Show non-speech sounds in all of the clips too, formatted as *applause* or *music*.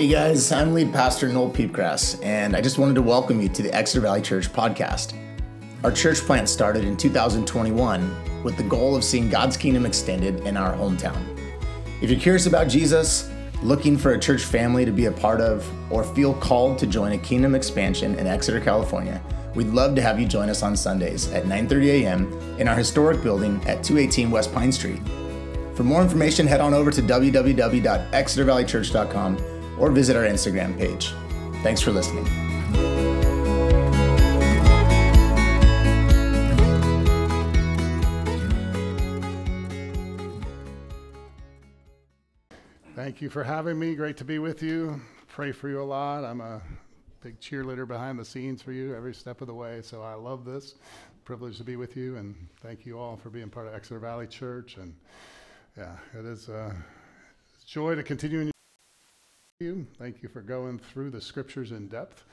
Hey guys, I'm lead pastor Noel Peepgrass, and I just wanted to welcome you to the Exeter Valley Church podcast. Our church plant started in 2021 with the goal of seeing God's kingdom extended in our hometown. If you're curious about Jesus, looking for a church family to be a part of, or feel called to join a kingdom expansion in Exeter, California, we'd love to have you join us on Sundays at 9:30 a.m. in our historic building at 218 West Pine Street. For more information, head on over to www.exetervalleychurch.com or visit our Instagram page. Thanks for listening. Thank you for having me. Great to be with you. Pray for you a lot. I'm a big cheerleader behind the scenes for you every step of the way. So I love this privilege to be with you, and thank you all for being part of Exeter Valley Church. And yeah, it is uh, a joy to continue in you. Thank you for going through the scriptures in depth.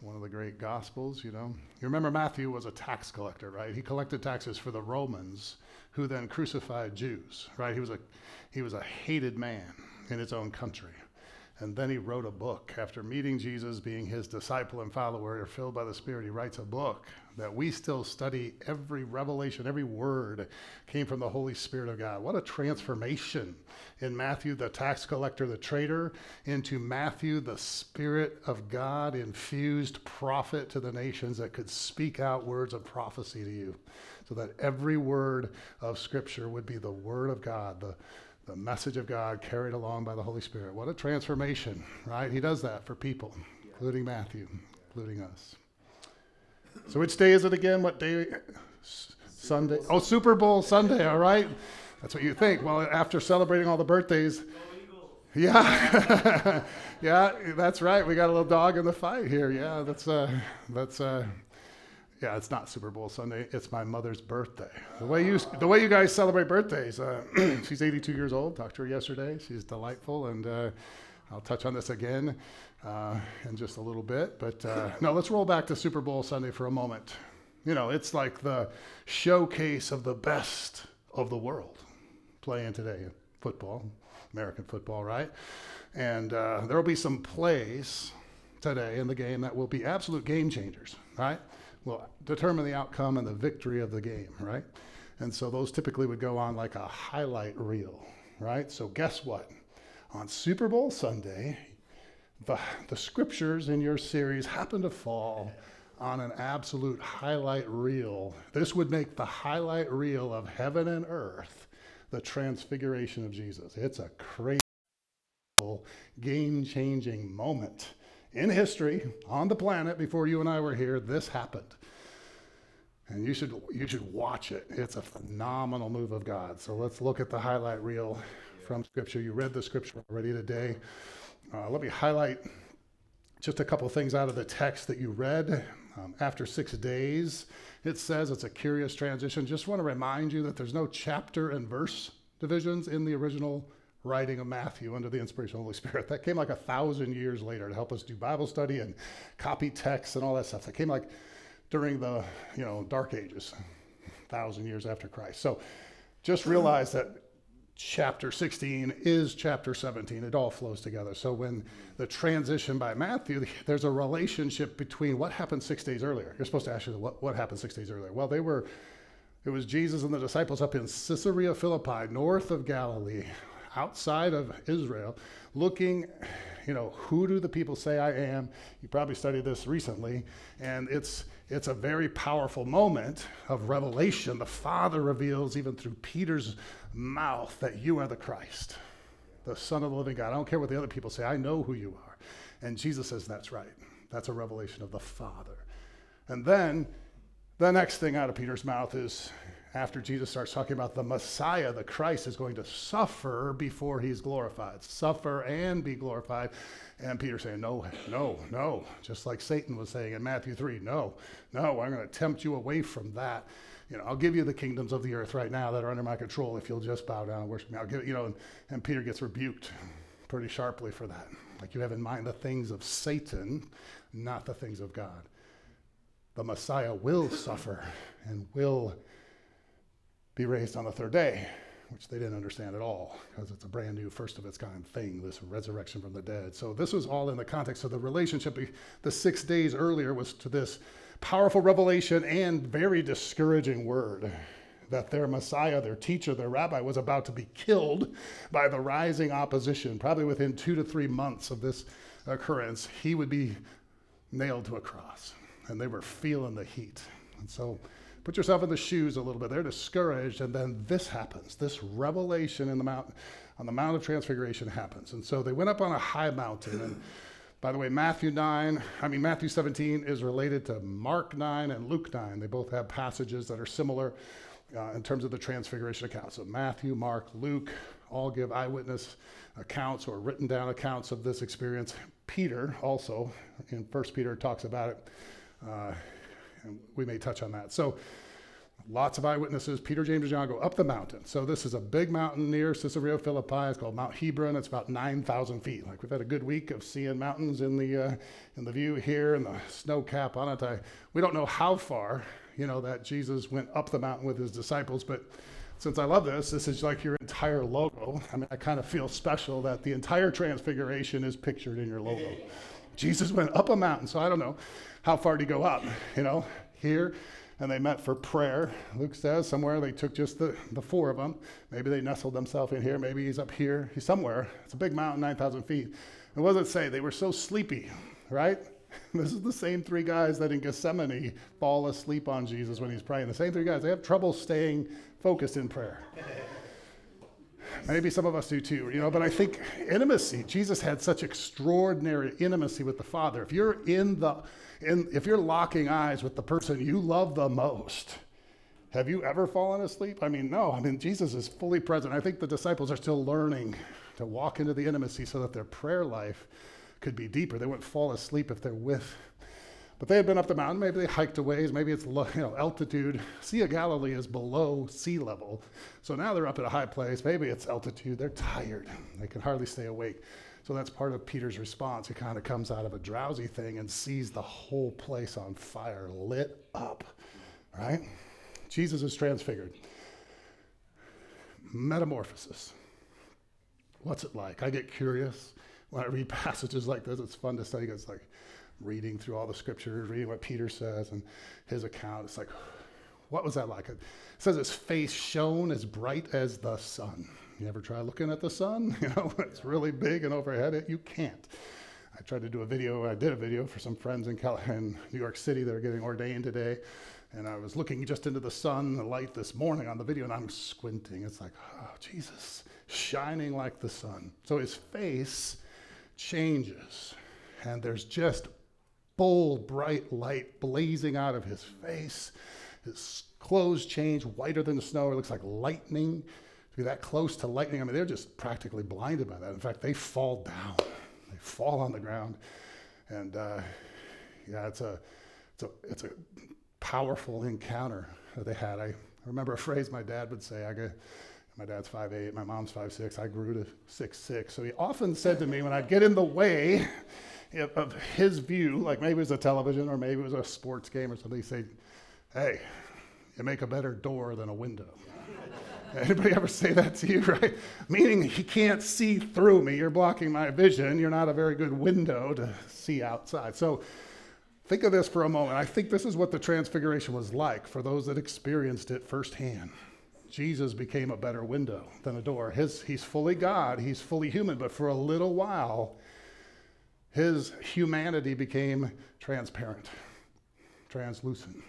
One of the great gospels, you know. You remember Matthew was a tax collector, right? He collected taxes for the Romans, who then crucified Jews, right? He was a he was a hated man in his own country. And then he wrote a book. After meeting Jesus, being his disciple and follower, or filled by the Spirit, he writes a book that we still study. Every revelation, every word came from the Holy Spirit of God. What a transformation in Matthew, the tax collector, the traitor, into Matthew, the Spirit of God infused prophet to the nations that could speak out words of prophecy to you, so that every word of Scripture would be the Word of God, the the message of God carried along by the Holy Spirit. What a transformation, right? He does that for people, including Matthew, including us. So, which day is it again? What day? Sunday. Oh, Super Bowl Sunday, all right? That's what you think. Well, after celebrating all the birthdays. Yeah, *laughs* yeah, that's right. We got a little dog in the fight here. Yeah, that's uh, that's uh, yeah, it's not Super Bowl Sunday. It's my mother's birthday. The way you the way you guys celebrate birthdays. Uh, *clears throat* she's 82 years old. Talked to her yesterday. She's delightful, and uh, I'll touch on this again uh, in just a little bit. But uh, no, let's roll back to Super Bowl Sunday for a moment. You know, it's like the showcase of the best of the world playing today football, American football, right? And uh, there will be some plays today in the game that will be absolute game changers, right? Will determine the outcome and the victory of the game, right? And so those typically would go on like a highlight reel, right? So guess what? On Super Bowl Sunday, the, the scriptures in your series happen to fall on an absolute highlight reel. This would make the highlight reel of heaven and earth the transfiguration of Jesus. It's a crazy, game changing moment in history on the planet before you and I were here, this happened. And you should you should watch it. It's a phenomenal move of God. So let's look at the highlight reel from Scripture. You read the Scripture already today. Uh, let me highlight just a couple things out of the text that you read. Um, after six days, it says it's a curious transition. Just want to remind you that there's no chapter and verse divisions in the original writing of Matthew under the inspiration of the Holy Spirit. That came like a thousand years later to help us do Bible study and copy texts and all that stuff. That came like during the you know dark ages, thousand years after Christ. So just realize that chapter 16 is chapter 17. It all flows together. So when the transition by Matthew, *laughs* there's a relationship between what happened six days earlier. You're supposed to ask you what, what happened six days earlier. Well, they were it was Jesus and the disciples up in Caesarea Philippi, north of Galilee, outside of Israel, looking, you know, who do the people say I am? You probably studied this recently, and it's it's a very powerful moment of revelation. The Father reveals even through Peter's mouth that you are the Christ, the Son of the living God. I don't care what the other people say, I know who you are. And Jesus says, That's right. That's a revelation of the Father. And then the next thing out of Peter's mouth is after Jesus starts talking about the Messiah, the Christ, is going to suffer before he's glorified. Suffer and be glorified. And Peter saying, No, no, no. Just like Satan was saying in Matthew 3, no, no, I'm going to tempt you away from that. You know, I'll give you the kingdoms of the earth right now that are under my control if you'll just bow down and worship me. I'll give you know, and, and Peter gets rebuked pretty sharply for that. Like you have in mind the things of Satan, not the things of God. The Messiah will suffer and will be raised on the third day, which they didn't understand at all because it's a brand new, first of its kind thing, this resurrection from the dead. So this was all in the context of the relationship. The six days earlier was to this powerful revelation and very discouraging word that their Messiah, their teacher, their rabbi was about to be killed by the rising opposition. Probably within two to three months of this occurrence, he would be nailed to a cross. And they were feeling the heat. And so put yourself in the shoes a little bit. They're discouraged, and then this happens. This revelation in the mount, on the Mount of Transfiguration happens. And so they went up on a high mountain. And by the way, Matthew 9, I mean, Matthew 17 is related to Mark 9 and Luke 9. They both have passages that are similar uh, in terms of the Transfiguration account. So Matthew, Mark, Luke all give eyewitness accounts or written down accounts of this experience. Peter also, in First Peter, talks about it. Uh, and we may touch on that. So, lots of eyewitnesses. Peter, James, and John go up the mountain. So, this is a big mountain near Caesarea Philippi. It's called Mount Hermon. It's about 9,000 feet. Like we've had a good week of seeing mountains in the uh, in the view here and the snow cap on it. I, we don't know how far, you know, that Jesus went up the mountain with his disciples, but since I love this, this is like your entire logo. I mean, I kind of feel special that the entire transfiguration is pictured in your logo. Jesus went up a mountain, so I don't know how far to go up, you know, here. And they met for prayer. Luke says somewhere they took just the, the four of them. Maybe they nestled themselves in here. Maybe he's up here. He's somewhere. It's a big mountain, 9,000 feet. And what does it say? They were so sleepy, right? *laughs* This is the same three guys that in Gethsemane fall asleep on Jesus when he's praying. The same three guys. They have trouble staying focused in prayer. *laughs* Maybe some of us do too, you know, but I think intimacy, Jesus had such extraordinary intimacy with the Father. If you're in the in if you're locking eyes with the person you love the most, have you ever fallen asleep? I mean, no. I mean, Jesus is fully present. I think the disciples are still learning to walk into the intimacy so that their prayer life could be deeper. They wouldn't fall asleep if they're with but they had been up the mountain. Maybe they hiked a ways. Maybe it's you know altitude. *laughs* Sea of Galilee is below sea level, so now they're up at a high place. Maybe it's altitude. They're tired. They can hardly stay awake. So that's part of Peter's response. He kind of comes out of a drowsy thing and sees the whole place on fire, lit up. Right? Jesus is transfigured. Metamorphosis. What's it like? I get curious when I read *laughs* passages like this. It's fun to study. It's like reading through all the scriptures, reading what Peter says and his account. It's like, *sighs* what was that like? It says his face shone as bright as the sun. You ever try looking at the sun? *laughs* You know, it's really big and overhead. It, you can't. I tried to do a video. I did a video for some friends in, Cal- in New York City that are getting ordained today. And I was looking just into the sun, the light this morning on the video, and I'm squinting. It's like, oh, Jesus, shining like the sun. So his face changes, and there's just bold, bright light blazing out of his face. His clothes change whiter than the snow. It looks like lightning. To be that close to lightning, I mean, they're just practically blinded by that. In fact, they fall down. They fall on the ground. And uh, yeah, it's a, it's, a, it's a powerful encounter that they had. I remember a phrase my dad would say. I go, my dad's 5'8", my mom's 5'6". I grew to 6'6". So he often said to me when I'd get in the way, of his view, like maybe it was a television or maybe it was a sports game or something, he say, hey, you make a better door than a window. *laughs* Anybody ever say that to you, *laughs* right? Meaning he can't see through me. You're blocking my vision. You're not a very good window to see outside. So think of this for a moment. I think this is what the transfiguration was like for those that experienced it firsthand. Jesus became a better window than a door. His, he's fully God, he's fully human, but for a little while, his humanity became transparent, translucent,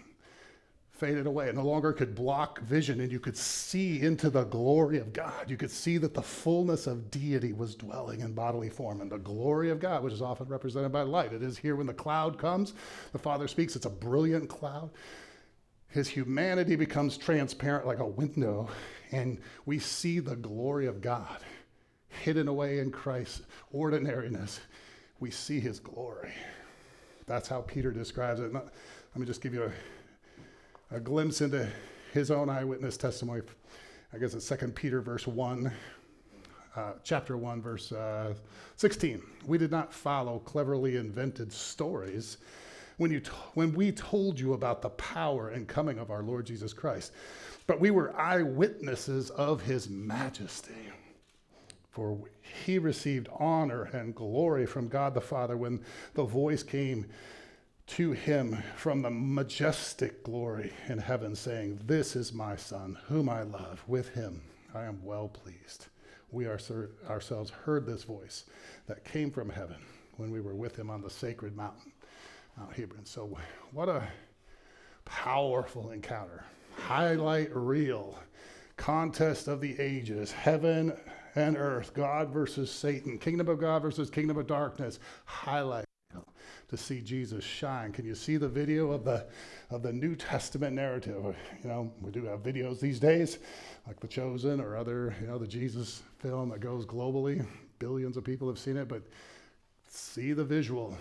faded away. It no longer could block vision, and you could see into the glory of God. You could see that the fullness of deity was dwelling in bodily form, and the glory of God, which is often represented by light. It is here when the cloud comes, the Father speaks, it's a brilliant cloud. His humanity becomes transparent like a window, and we see the glory of God hidden away in Christ's ordinariness we see his glory. That's how Peter describes it. Let me just give you a, a glimpse into his own eyewitness testimony. I guess it's 2 Peter, verse 1, uh, chapter 1, verse uh, 16. We did not follow cleverly invented stories when, you when we told you about the power and coming of our Lord Jesus Christ. But we were eyewitnesses of his majesty. For he received honor and glory from God the Father when the voice came to him from the majestic glory in heaven, saying, This is my Son, whom I love. With him I am well pleased. We ourselves heard this voice that came from heaven when we were with him on the sacred mountain, Mount Hermon. So, what a powerful encounter. Highlight reel, contest of the ages, heaven and earth, God versus Satan, kingdom of God versus kingdom of darkness. Highlight to see Jesus shine. Can you see the video of the of the New Testament narrative? You know, we do have videos these days, like The Chosen or other, you know, the Jesus film that goes globally. Billions of people have seen it, but see the visual.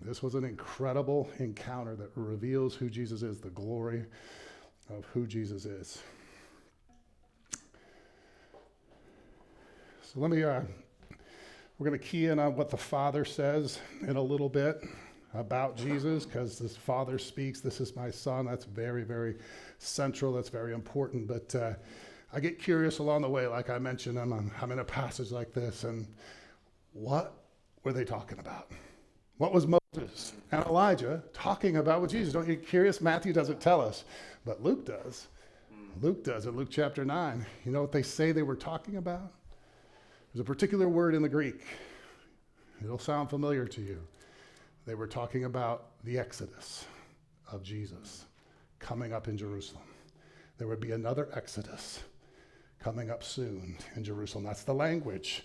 This was an incredible encounter that reveals who Jesus is, the glory of who Jesus is. So let me, uh, we're going to key in on what the Father says in a little bit about Jesus because this Father speaks, This is my Son. That's very, very central. That's very important. But uh, I get curious along the way, like I mentioned, I'm, I'm in a passage like this, and what were they talking about? What was Moses and Elijah talking about with Jesus? Don't you get curious? Matthew doesn't tell us, but Luke does. Luke does in Luke chapter 9. You know what they say they were talking about? There's a particular word in the Greek. It'll sound familiar to you. They were talking about the Exodus of Jesus coming up in Jerusalem. There would be another Exodus coming up soon in Jerusalem. That's the language.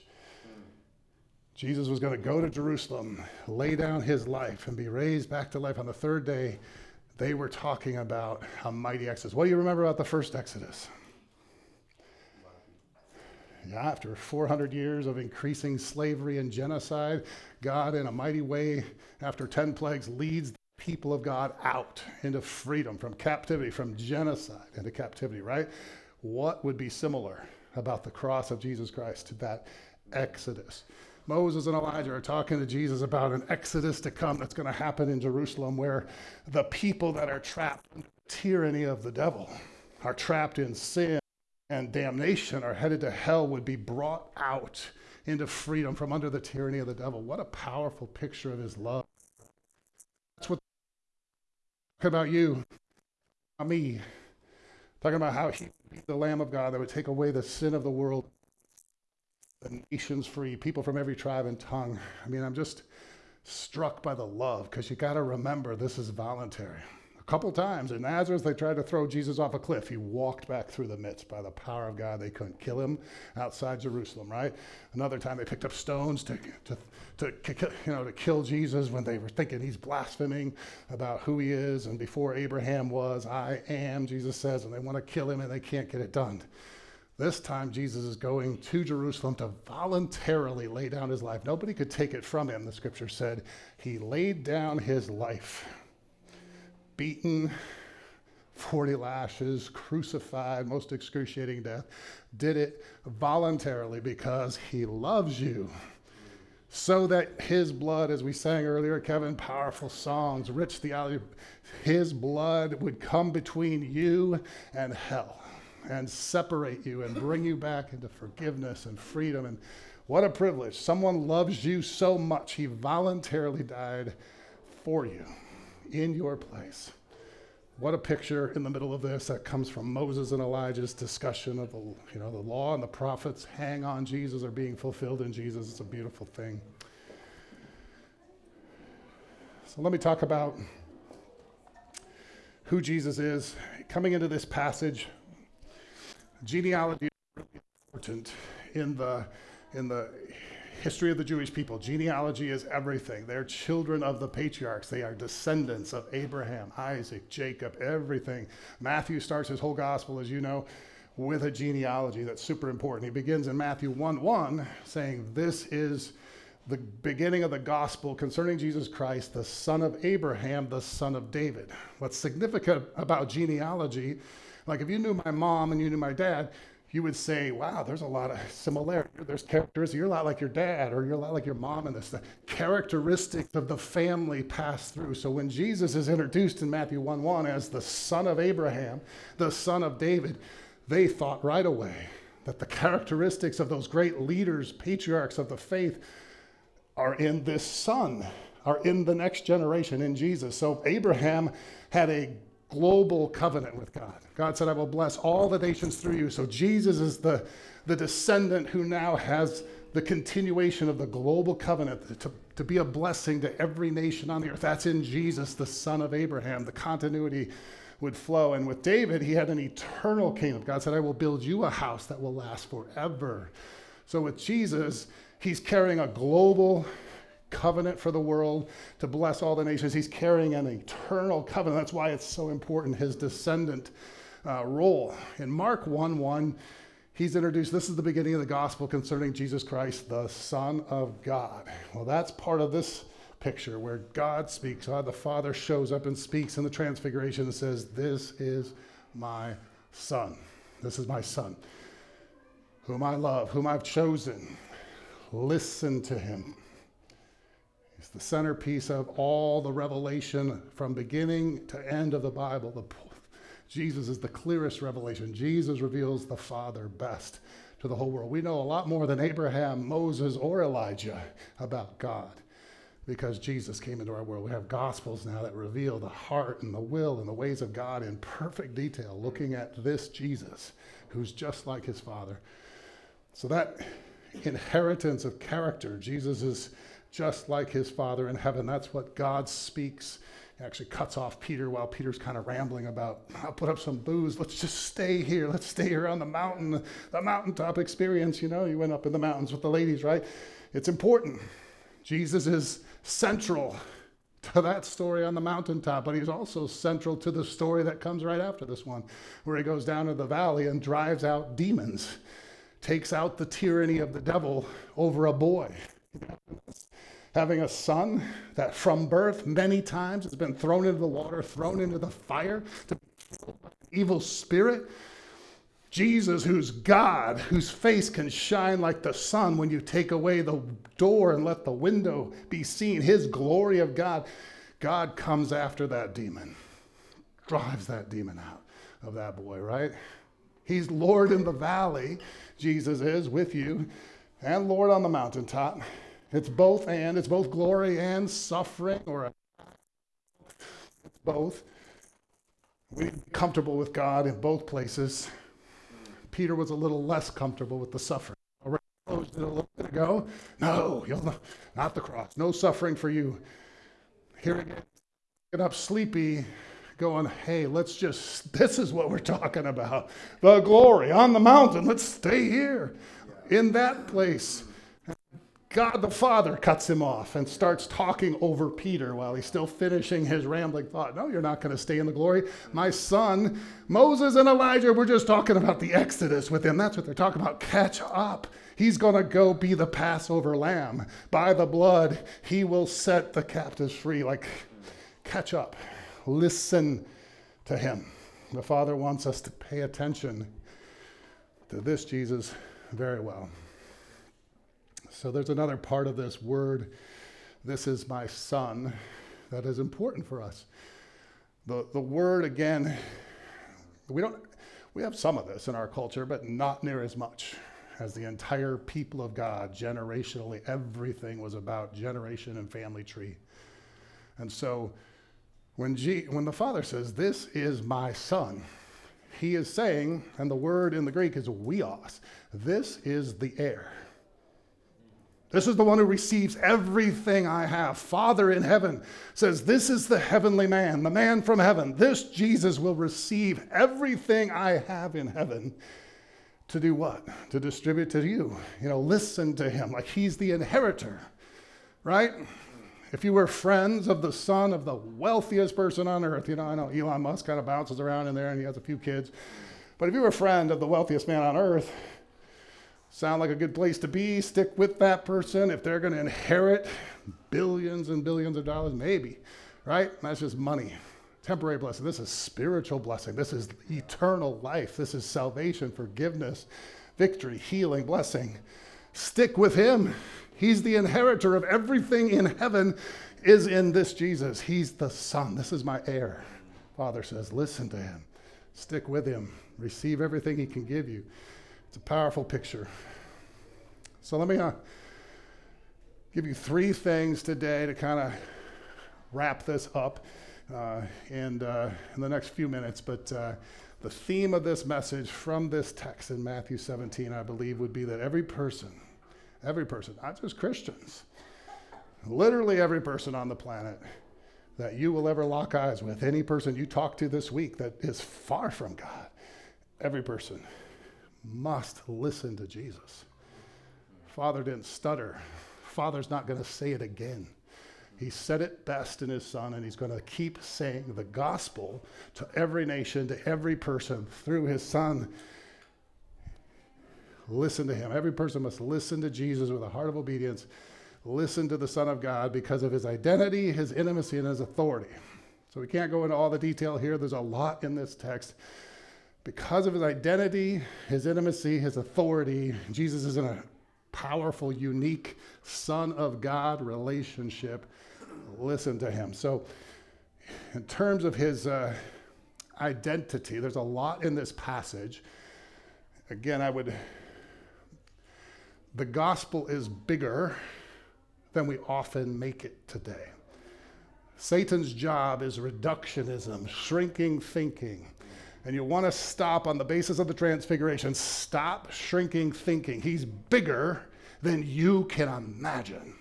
Jesus was going to go to Jerusalem, lay down his life, and be raised back to life on the third day. They were talking about a mighty Exodus. What do you remember about the first Exodus? After 400 years of increasing slavery and genocide, God, in a mighty way, after 10 plagues, leads the people of God out into freedom from captivity, from genocide into captivity, right? What would be similar about the cross of Jesus Christ to that exodus? Moses and Elijah are talking to Jesus about an exodus to come that's going to happen in Jerusalem where the people that are trapped in the tyranny of the devil are trapped in sin and damnation are headed to hell would be brought out into freedom from under the tyranny of the devil. What a powerful picture of his love. That's what talking about you, about me, talking about how he the Lamb of God that would take away the sin of the world, the nations free, people from every tribe and tongue. I mean, I'm just struck by the love because you got to remember this is voluntary couple times in Nazareth, they tried to throw Jesus off a cliff. He walked back through the midst by the power of God. They couldn't kill him outside Jerusalem, right? Another time, they picked up stones to, to, to, you know, to kill Jesus when they were thinking he's blaspheming about who he is. And before Abraham was, I am, Jesus says, and they want to kill him and they can't get it done. This time, Jesus is going to Jerusalem to voluntarily lay down his life. Nobody could take it from him, the scripture said. He laid down his life beaten, 40 lashes, crucified, most excruciating death, did it voluntarily because he loves you. So that his blood, as we sang earlier, Kevin, powerful songs, rich theology, his blood would come between you and hell and separate you and bring you back into forgiveness and freedom. And what a privilege. Someone loves you so much, he voluntarily died for you in your place. What a picture in the middle of this that comes from Moses and Elijah's discussion of the, you know, the law and the prophets hang on Jesus are being fulfilled in Jesus. It's a beautiful thing. So let me talk about who Jesus is. Coming into this passage, genealogy is really important in the in the history of the Jewish people. Genealogy is everything. They're children of the patriarchs. They are descendants of Abraham, Isaac, Jacob, everything. Matthew starts his whole gospel, as you know, with a genealogy that's super important. He begins in Matthew 1 1 saying, This is the beginning of the gospel concerning Jesus Christ, the son of Abraham, the son of David. What's significant about genealogy, like if you knew my mom and you knew my dad, you would say, wow, there's a lot of similarity. There's characteristics. You're a lot like your dad, or you're a lot like your mom in this. The characteristics of the family pass through. So when Jesus is introduced in Matthew 1 1 as the son of Abraham, the son of David, they thought right away that the characteristics of those great leaders, patriarchs of the faith, are in this son, are in the next generation, in Jesus. So Abraham had a global covenant with God. God said, I will bless all the nations through you. So Jesus is the, the descendant who now has the continuation of the global covenant to, to be a blessing to every nation on the earth. That's in Jesus, the son of Abraham. The continuity would flow. And with David, he had an eternal kingdom. God said, I will build you a house that will last forever. So with Jesus, he's carrying a global covenant for the world to bless all the nations. He's carrying an eternal covenant. That's why it's so important, his descendant uh, role. In Mark 1 1, he's introduced this is the beginning of the gospel concerning Jesus Christ, the Son of God. Well, that's part of this picture where God speaks. God the Father shows up and speaks in the transfiguration and says, This is my Son. This is my Son, whom I love, whom I've chosen. Listen to him. The centerpiece of all the revelation from beginning to end of the Bible. The, Jesus is the clearest revelation. Jesus reveals the Father best to the whole world. We know a lot more than Abraham, Moses, or Elijah about God because Jesus came into our world. We have gospels now that reveal the heart and the will and the ways of God in perfect detail, looking at this Jesus who's just like his Father. So that inheritance of character, Jesus is just like his Father in heaven. That's what God speaks. He actually cuts off Peter while Peter's kind of rambling about, I'll put up some booze. Let's just stay here. Let's stay here on the mountain, the mountaintop experience. You know, you went up in the mountains with the ladies, right? It's important. Jesus is central to that story on the mountaintop, but he's also central to the story that comes right after this one, where he goes down to the valley and drives out demons, takes out the tyranny of the devil over a boy having a son that from birth many times has been thrown into the water, thrown into the fire to evil spirit. Jesus, who's God, whose face can shine like the sun when you take away the door and let the window be seen, his glory of God, God comes after that demon, drives that demon out of that boy, right? He's Lord in the valley, Jesus is with you, and Lord on the mountaintop. It's both and. It's both glory and suffering, or it's both. We need to be comfortable with God in both places. Peter was a little less comfortable with the suffering. Already closed it a little bit ago. No, you'll not the cross. No suffering for you. Here again, get up sleepy, going, hey, let's just, this is what we're talking about. The glory on the mountain. Let's stay here in that place. God the Father cuts him off and starts talking over Peter while he's still finishing his rambling thought. No, you're not going to stay in the glory. My son, Moses and Elijah, we're just talking about the Exodus with him. That's what they're talking about. Catch up. He's going to go be the Passover lamb. By the blood, he will set the captives free. Like, catch up. Listen to him. The Father wants us to pay attention to this Jesus very well. So there's another part of this word, this is my son, that is important for us. The, the word, again, we don't, we have some of this in our culture, but not near as much as the entire people of God, generationally, everything was about generation and family tree. And so when, G, when the Father says, This is my son, he is saying, and the word in the Greek is huios, this is the heir. This is the one who receives everything I have. Father in heaven says, This is the heavenly man, the man from heaven. This Jesus will receive everything I have in heaven. To do what? To distribute to you. You know, listen to him like he's the inheritor, right? If you were friends of the son of the wealthiest person on earth, you know, I know Elon Musk kind of bounces around in there and he has a few kids. But if you were a friend of the wealthiest man on earth, sound like a good place to be. Stick with that person. If they're going to inherit billions and billions of dollars, maybe, right? That's just money. temporary blessing. This is spiritual blessing. This is eternal life. This is salvation, forgiveness, victory, healing, blessing. Stick with him. He's the inheritor of everything in heaven is in this Jesus. He's the son. This is my heir. Father says, listen to him. Stick with him. Receive everything he can give you. It's a powerful picture. So let me uh, give you three things today to kind of wrap this up uh, and, uh, in the next few minutes. But uh, the theme of this message from this text in Matthew 17, I believe, would be that every person, every person, not just Christians, literally every person on the planet that you will ever lock eyes with, any person you talk to this week that is far from God, every person must listen to Jesus. Father didn't stutter. Father's not going to say it again. He said it best in his son, and he's going to keep saying the gospel to every nation, to every person through his son. Listen to him. Every person must listen to Jesus with a heart of obedience. Listen to the Son of God because of his identity, his intimacy, and his authority. So we can't go into all the detail here. There's a lot in this text. Because of his identity, his intimacy, his authority, Jesus is in a powerful, unique Son of God relationship. Listen to him. So, in terms of his uh, identity, there's a lot in this passage. Again, I would, the gospel is bigger than we often make it today. Satan's job is reductionism, shrinking thinking and you want to stop on the basis of the transfiguration. Stop shrinking thinking. He's bigger than you can imagine,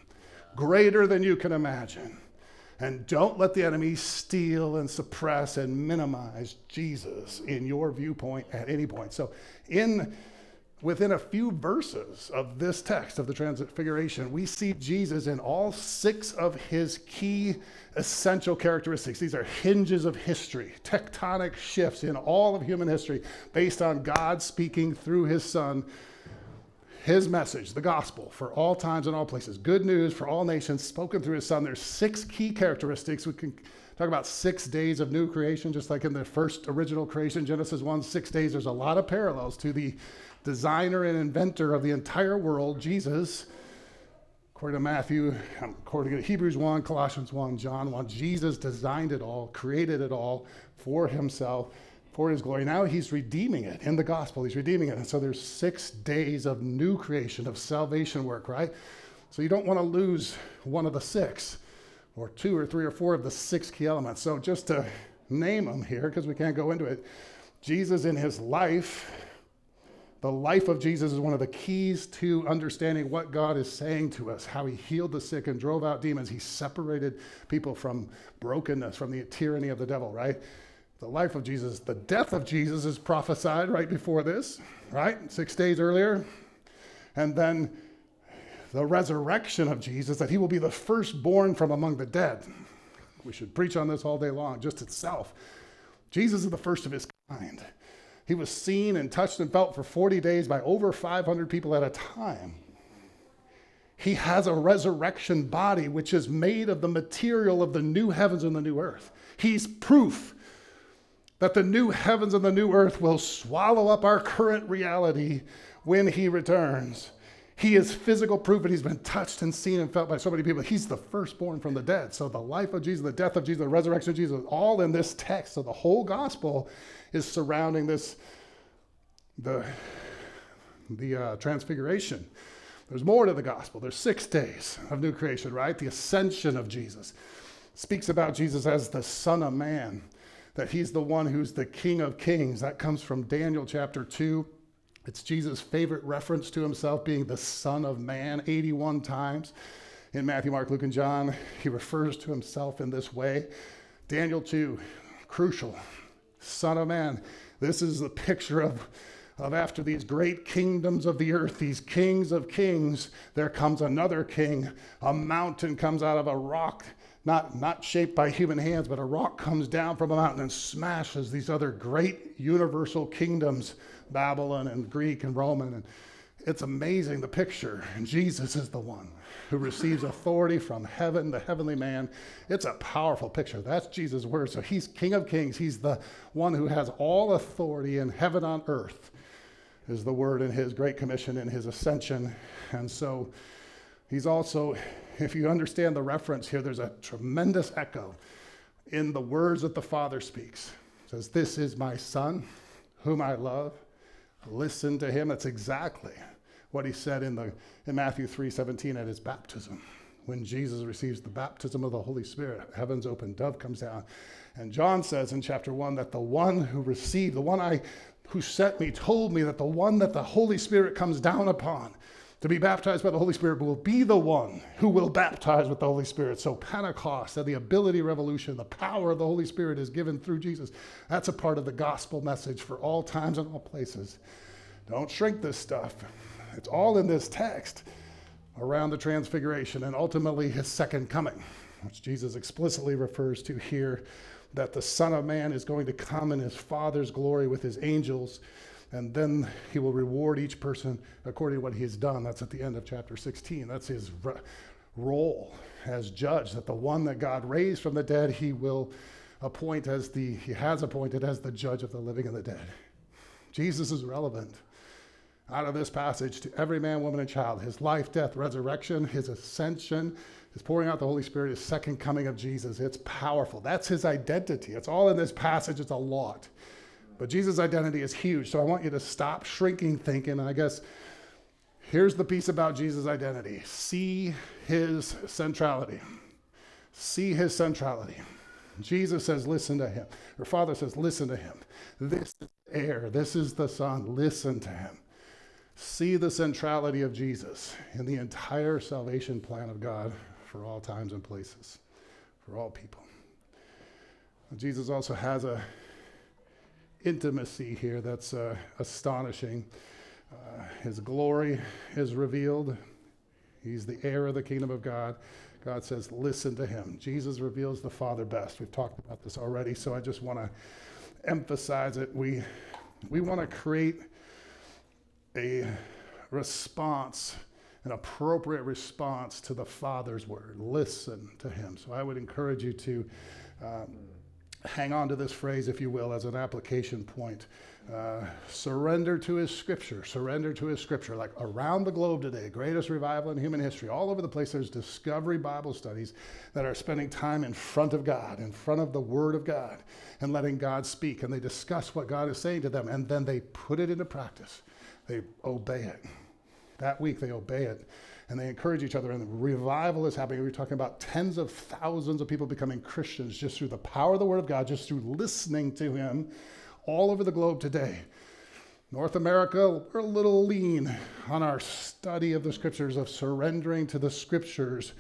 greater than you can imagine. And don't let the enemy steal and suppress and minimize Jesus in your viewpoint at any point. So, in within a few verses of this text of the Transfiguration, we see Jesus in all six of his key essential characteristics. These are hinges of history, tectonic shifts in all of human history based on God speaking through his Son. His message, the gospel, for all times and all places, good news for all nations, spoken through his son. There's six key characteristics. We can talk about six days of new creation, just like in the first original creation, Genesis 1, six days. There's a lot of parallels to the designer and inventor of the entire world, Jesus, according to Matthew, um, according to Hebrews 1, Colossians 1, John 1, Jesus designed it all, created it all for himself, for his glory. Now he's redeeming it in the gospel. He's redeeming it. And so there's six days of new creation, of salvation work, right? So you don't want to lose one of the six, or two or three or four of the six key elements. So just to name them here, because we can't go into it, Jesus in his life, the life of Jesus is one of the keys to understanding what God is saying to us, how he healed the sick and drove out demons. He separated people from brokenness, from the tyranny of the devil, right? The life of Jesus, the death of Jesus is prophesied right before this, right? Six days earlier. And then the resurrection of Jesus, that he will be the firstborn from among the dead. We should preach on this all day long, just itself. Jesus is the first of his kind. He was seen and touched and felt for 40 days by over 500 people at a time. He has a resurrection body which is made of the material of the new heavens and the new earth. He's proof that the new heavens and the new earth will swallow up our current reality when he returns. He is physical proof that he's been touched and seen and felt by so many people. He's the firstborn from the dead. So the life of Jesus, the death of Jesus, the resurrection of Jesus, all in this text. So the whole gospel is surrounding this, the, the uh, transfiguration. There's more to the gospel. There's six days of new creation, right? The ascension of Jesus speaks about Jesus as the Son of Man, that he's the one who's the King of Kings. That comes from Daniel chapter 2. It's Jesus' favorite reference to himself being the Son of Man 81 times. In Matthew, Mark, Luke, and John, he refers to himself in this way. Daniel 2, crucial. Son of Man. This is the picture of, of after these great kingdoms of the earth, these kings of kings, there comes another king. A mountain comes out of a rock, not, not shaped by human hands, but a rock comes down from a mountain and smashes these other great universal kingdoms, Babylon and Greek and Roman. And it's amazing the picture. And Jesus is the one who receives authority from heaven, the heavenly man. It's a powerful picture. That's Jesus' word. So he's King of Kings. He's the one who has all authority in heaven on earth, is the word in his Great Commission in his ascension. And so he's also, if you understand the reference here, there's a tremendous echo in the words that the Father speaks. Says, This is my Son, whom I love. Listen to him. That's exactly what he said in, the, in Matthew 3:17 at his baptism. When Jesus receives the baptism of the Holy Spirit, heavens open, dove comes down. And John says in chapter 1 that the one who received, the one I who sent me told me that the one that the Holy Spirit comes down upon to be baptized by the Holy Spirit will be the one who will baptize with the Holy Spirit. So, Pentecost, and the ability revolution, the power of the Holy Spirit is given through Jesus. That's a part of the gospel message for all times and all places. Don't shrink this stuff. It's all in this text around the transfiguration and ultimately his second coming, which Jesus explicitly refers to here that the Son of Man is going to come in his Father's glory with his angels, and then he will reward each person according to what he has done. That's at the end of chapter 16. That's his role as judge, that the one that God raised from the dead, he will appoint as the, he has appointed as the judge of the living and the dead. Jesus is relevant out of this passage to every man, woman, and child his life, death, resurrection, his ascension, his pouring out the Holy Spirit, his second coming of Jesus. It's powerful. That's his identity. It's all in this passage, it's a lot. But Jesus' identity is huge. So I want you to stop shrinking thinking. And I guess here's the piece about Jesus' identity see his centrality. See his centrality. Jesus says, listen to him. Her father says, listen to him. This is the heir. This is the son. Listen to him see the centrality of Jesus in the entire salvation plan of God for all times and places, for all people. Jesus also has a intimacy here that's uh, astonishing. Uh, his glory is revealed. He's the heir of the kingdom of God. God says, listen to him. Jesus reveals the Father best. We've talked about this already, so I just want to emphasize it. We, we want to create a response, an appropriate response to the Father's word. Listen to him. So I would encourage you to um, hang on to this phrase, if you will, as an application point. Uh, surrender to his scripture, surrender to his scripture. Like around the globe today, greatest revival in human history, all over the place, there's discovery Bible studies that are spending time in front of God, in front of the Word of God, and letting God speak. And they discuss what God is saying to them, and then they put it into practice they obey it. That week, they obey it and they encourage each other. And revival is happening. We're talking about tens of thousands of people becoming Christians just through the power of the Word of God, just through listening to Him all over the globe today. North America, we're a little lean on our study of the Scriptures, of surrendering to the Scriptures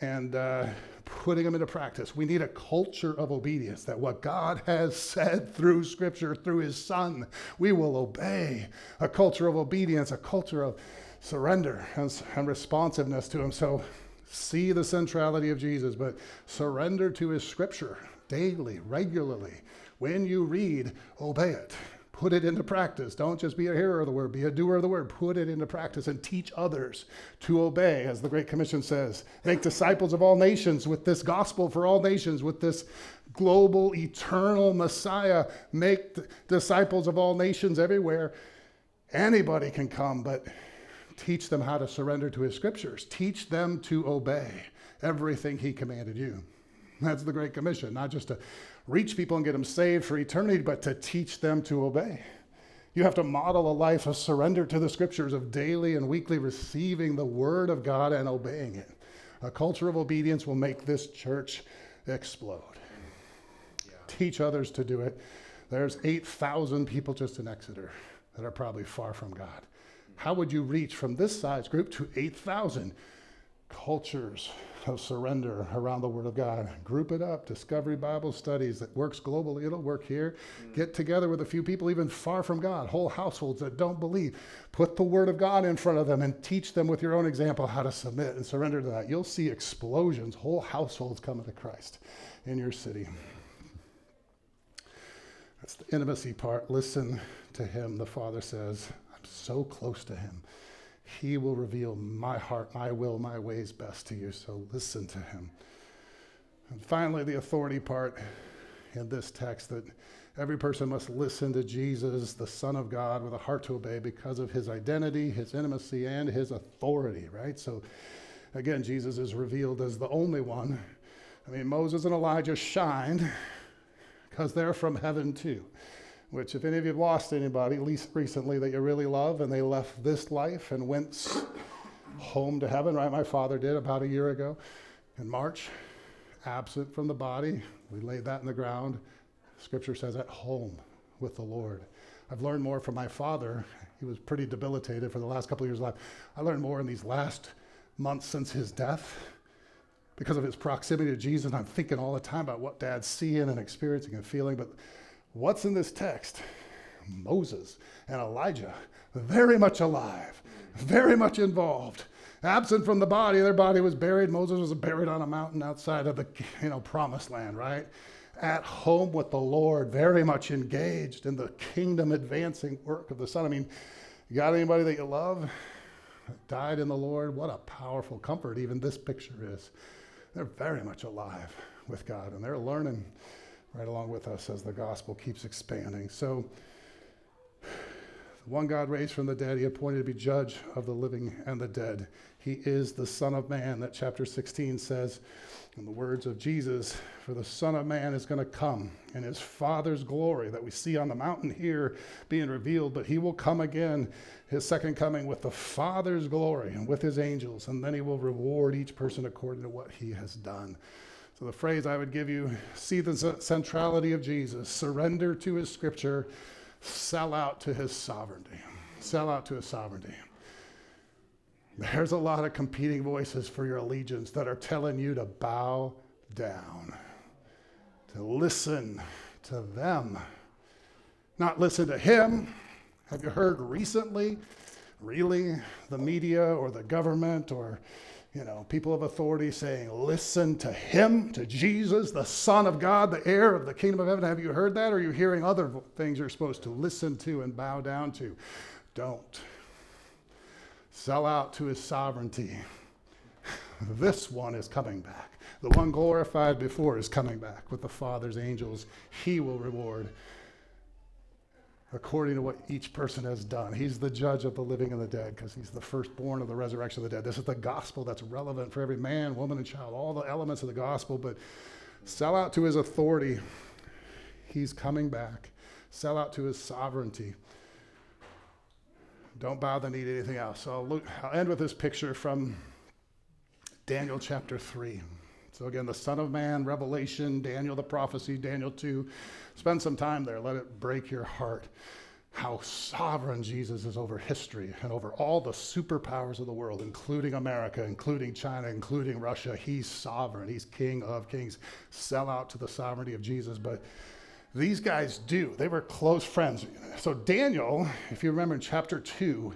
and uh, putting them into practice. We need a culture of obedience that what God has said through Scripture, through His Son, we will obey. A culture of obedience, a culture of surrender and, and responsiveness to Him. So see the centrality of Jesus, but surrender to His Scripture daily, regularly. When you read, obey it. Put it into practice. Don't just be a hearer of the word, be a doer of the word. Put it into practice and teach others to obey, as the Great Commission says. Make disciples of all nations with this gospel for all nations, with this global, eternal Messiah. Make disciples of all nations everywhere. Anybody can come, but teach them how to surrender to his scriptures. Teach them to obey everything he commanded you. That's the Great Commission, not just to reach people and get them saved for eternity, but to teach them to obey. You have to model a life of surrender to the scriptures, of daily and weekly receiving the word of God and obeying it. A culture of obedience will make this church explode. Yeah. Teach others to do it. There's 8,000 people just in Exeter that are probably far from God. How would you reach from this size group to 8,000 cultures of surrender around the Word of God. Group it up, Discovery Bible Studies that works globally, it'll work here. Mm. Get together with a few people even far from God, whole households that don't believe. Put the Word of God in front of them and teach them with your own example how to submit and surrender to that. You'll see explosions, whole households coming to Christ in your city. That's the intimacy part. Listen to Him, the Father says. So close to Him. He will reveal my heart, my will, my ways best to you. So listen to him. And finally, the authority part in this text that every person must listen to Jesus, the Son of God, with a heart to obey because of his identity, his intimacy, and his authority, right? So again, Jesus is revealed as the only one. I mean, Moses and Elijah shined because they're from heaven too. Which, if any of you have lost anybody, at least recently, that you really love, and they left this life and went home to heaven, right? My father did about a year ago in March, absent from the body. We laid that in the ground. Scripture says at home with the Lord. I've learned more from my father. He was pretty debilitated for the last couple of years of life. I learned more in these last months since his death because of his proximity to Jesus. I'm thinking all the time about what dad's seeing and experiencing and feeling. But what's in this text? Moses and Elijah, very much alive, very much involved. Absent from the body, their body was buried. Moses was buried on a mountain outside of the you know, promised land, right? At home with the Lord, very much engaged in the kingdom advancing work of the Son. I mean, you got anybody that you love? Died in the Lord. What a powerful comfort even this picture is. They're very much alive with God, and they're learning right along with us as the gospel keeps expanding. So, the one God raised from the dead, he appointed to be judge of the living and the dead. He is the Son of Man, that chapter 16 says, in the words of Jesus, for the Son of Man is going to come in his Father's glory that we see on the mountain here being revealed, but he will come again, his second coming, with the Father's glory and with his angels, and then he will reward each person according to what he has done. So, the phrase I would give you see the centrality of Jesus, surrender to his scripture, sell out to his sovereignty. Sell out to his sovereignty. There's a lot of competing voices for your allegiance that are telling you to bow down, to listen to them, not listen to him. Have you heard recently, really, the media or the government or you know, people of authority saying, listen to him, to Jesus, the Son of God, the heir of the kingdom of heaven. Have you heard that? Or are you hearing other things you're supposed to listen to and bow down to? Don't. Sell out to his sovereignty. *laughs* this one is coming back. The one glorified before is coming back with the Father's angels. He will reward according to what each person has done. He's the judge of the living and the dead because he's the firstborn of the resurrection of the dead. This is the gospel that's relevant for every man, woman, and child, all the elements of the gospel. But sell out to his authority. He's coming back. Sell out to his sovereignty. Don't bow the knee to anything else. So I'll, look, I'll end with this picture from Daniel chapter 3. So again, the Son of Man, Revelation, Daniel, the prophecy, Daniel 2. Spend some time there. Let it break your heart how sovereign Jesus is over history and over all the superpowers of the world, including America, including China, including Russia. He's sovereign. He's king of kings. Sell out to the sovereignty of Jesus. But these guys do. They were close friends. So, Daniel, if you remember in chapter 2,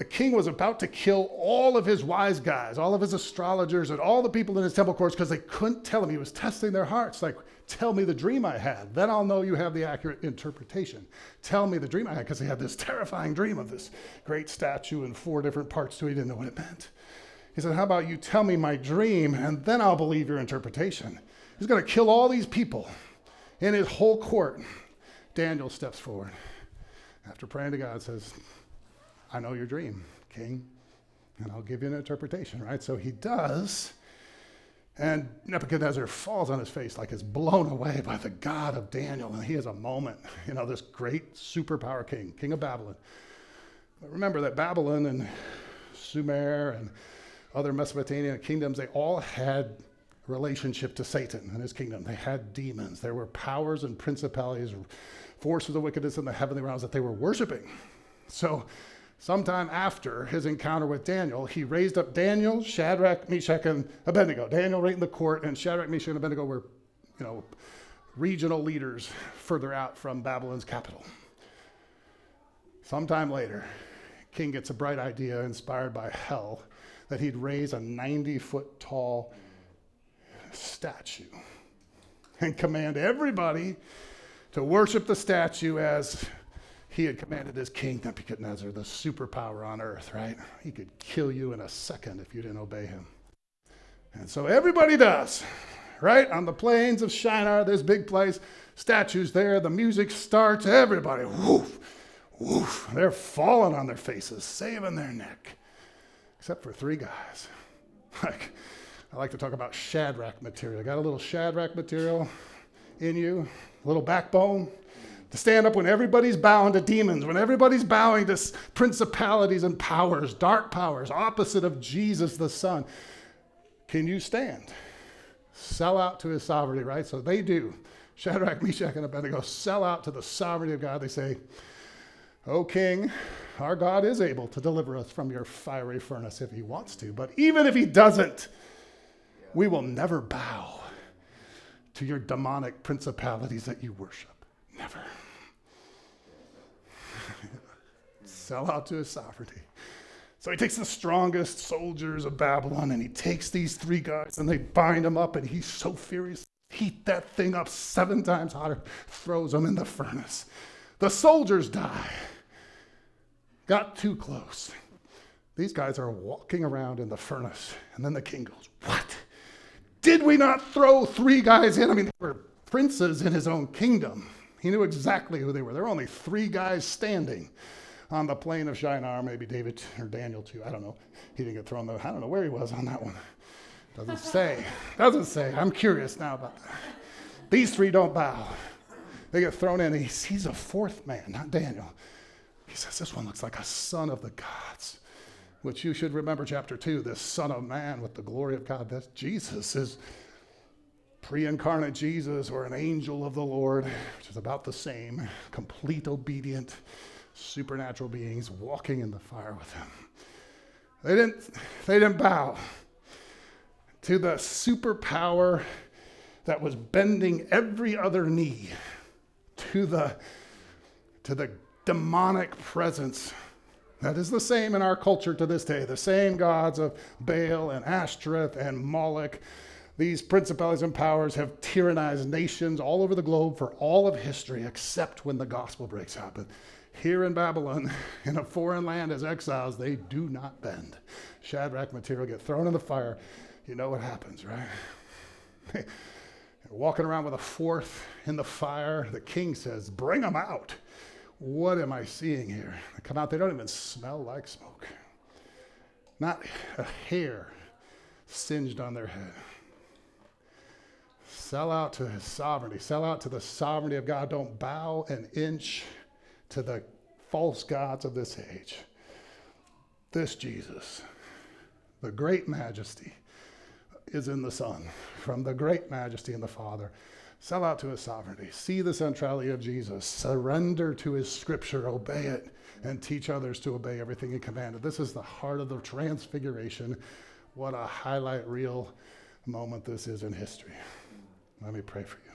the king was about to kill all of his wise guys, all of his astrologers, and all the people in his temple courts because they couldn't tell him. He was testing their hearts. Like, tell me the dream I had. Then I'll know you have the accurate interpretation. Tell me the dream I had because he had this terrifying dream of this great statue in four different parts, so he didn't know what it meant. He said, How about you tell me my dream and then I'll believe your interpretation? He's going to kill all these people in his whole court. Daniel steps forward after praying to God, says, I know your dream, king, and I'll give you an interpretation, right? So he does. And Nebuchadnezzar falls on his face like is blown away by the God of Daniel. And he has a moment, you know, this great superpower king, king of Babylon. But remember that Babylon and Sumer and other Mesopotamian kingdoms, they all had relationship to Satan and his kingdom. They had demons. There were powers and principalities, forces of wickedness in the heavenly realms that they were worshiping. So Sometime after his encounter with Daniel, he raised up Daniel, Shadrach, Meshach, and Abednego. Daniel right in the court, and Shadrach, Meshach, and Abednego were, you know, regional leaders further out from Babylon's capital. Sometime later, king gets a bright idea inspired by hell that he'd raise a 90 foot tall statue and command everybody to worship the statue as he had commanded his king, Nebuchadnezzar, the superpower on earth, right? He could kill you in a second if you didn't obey him. And so everybody does, right? On the plains of Shinar, this big place, statues there, the music starts, everybody, woof, woof. They're falling on their faces, saving their neck, except for three guys. *laughs* Like, I like to talk about Shadrach material. Got a little Shadrach material in you, a little backbone to stand up when everybody's bowing to demons, when everybody's bowing to principalities and powers, dark powers, opposite of Jesus the Son. Can you stand? Sell out to his sovereignty, right? So they do. Shadrach, *laughs* Meshach, and Abednego sell out to the sovereignty of God. They say, O king, our God is able to deliver us from your fiery furnace if he wants to. But even if he doesn't, we will never bow to your demonic principalities that you worship. Never. Sell out to his sovereignty. So he takes the strongest soldiers of Babylon and he takes these three guys and they bind them up and he's so furious. Heat that thing up seven times hotter, throws them in the furnace. The soldiers die. Got too close. These guys are walking around in the furnace. And then the king goes, What? Did we not throw three guys in? I mean, they were princes in his own kingdom. He knew exactly who they were. There were only three guys standing on the plain of Shinar, maybe David or Daniel too. I don't know. He didn't get thrown though. I don't know where he was on that one. Doesn't say. Doesn't say. I'm curious now about that. These three don't bow. They get thrown in. He sees a fourth man, not Daniel. He says, This one looks like a son of the gods, which you should remember, chapter 2, this son of man with the glory of God. That's Jesus is pre incarnate Jesus or an angel of the Lord, which is about the same, complete obedient supernatural beings walking in the fire with him. They didn't, they didn't bow to the superpower that was bending every other knee to the, to the demonic presence that is the same in our culture to this day. The same gods of Baal and Ashtoreth and Moloch. These principalities and powers have tyrannized nations all over the globe for all of history, except when the gospel breaks out. But here in Babylon, *laughs* in a foreign land as exiles, they do not bend. Shadrach material get thrown in the fire. You know what happens, right? *laughs* walking around with a fourth in the fire. The king says, Bring them out. What am I seeing here? They come out, they don't even smell like smoke. Not a hair singed on their head. Sell out to his sovereignty. Sell out to the sovereignty of God. Don't bow an inch to the false gods of this age. This Jesus, the great majesty, is in the Son, from the great majesty in the Father. Sell out to his sovereignty. See the centrality of Jesus. Surrender to his scripture. Obey it and teach others to obey everything he commanded. This is the heart of the transfiguration. What a highlight reel moment this is in history. Let me pray for you.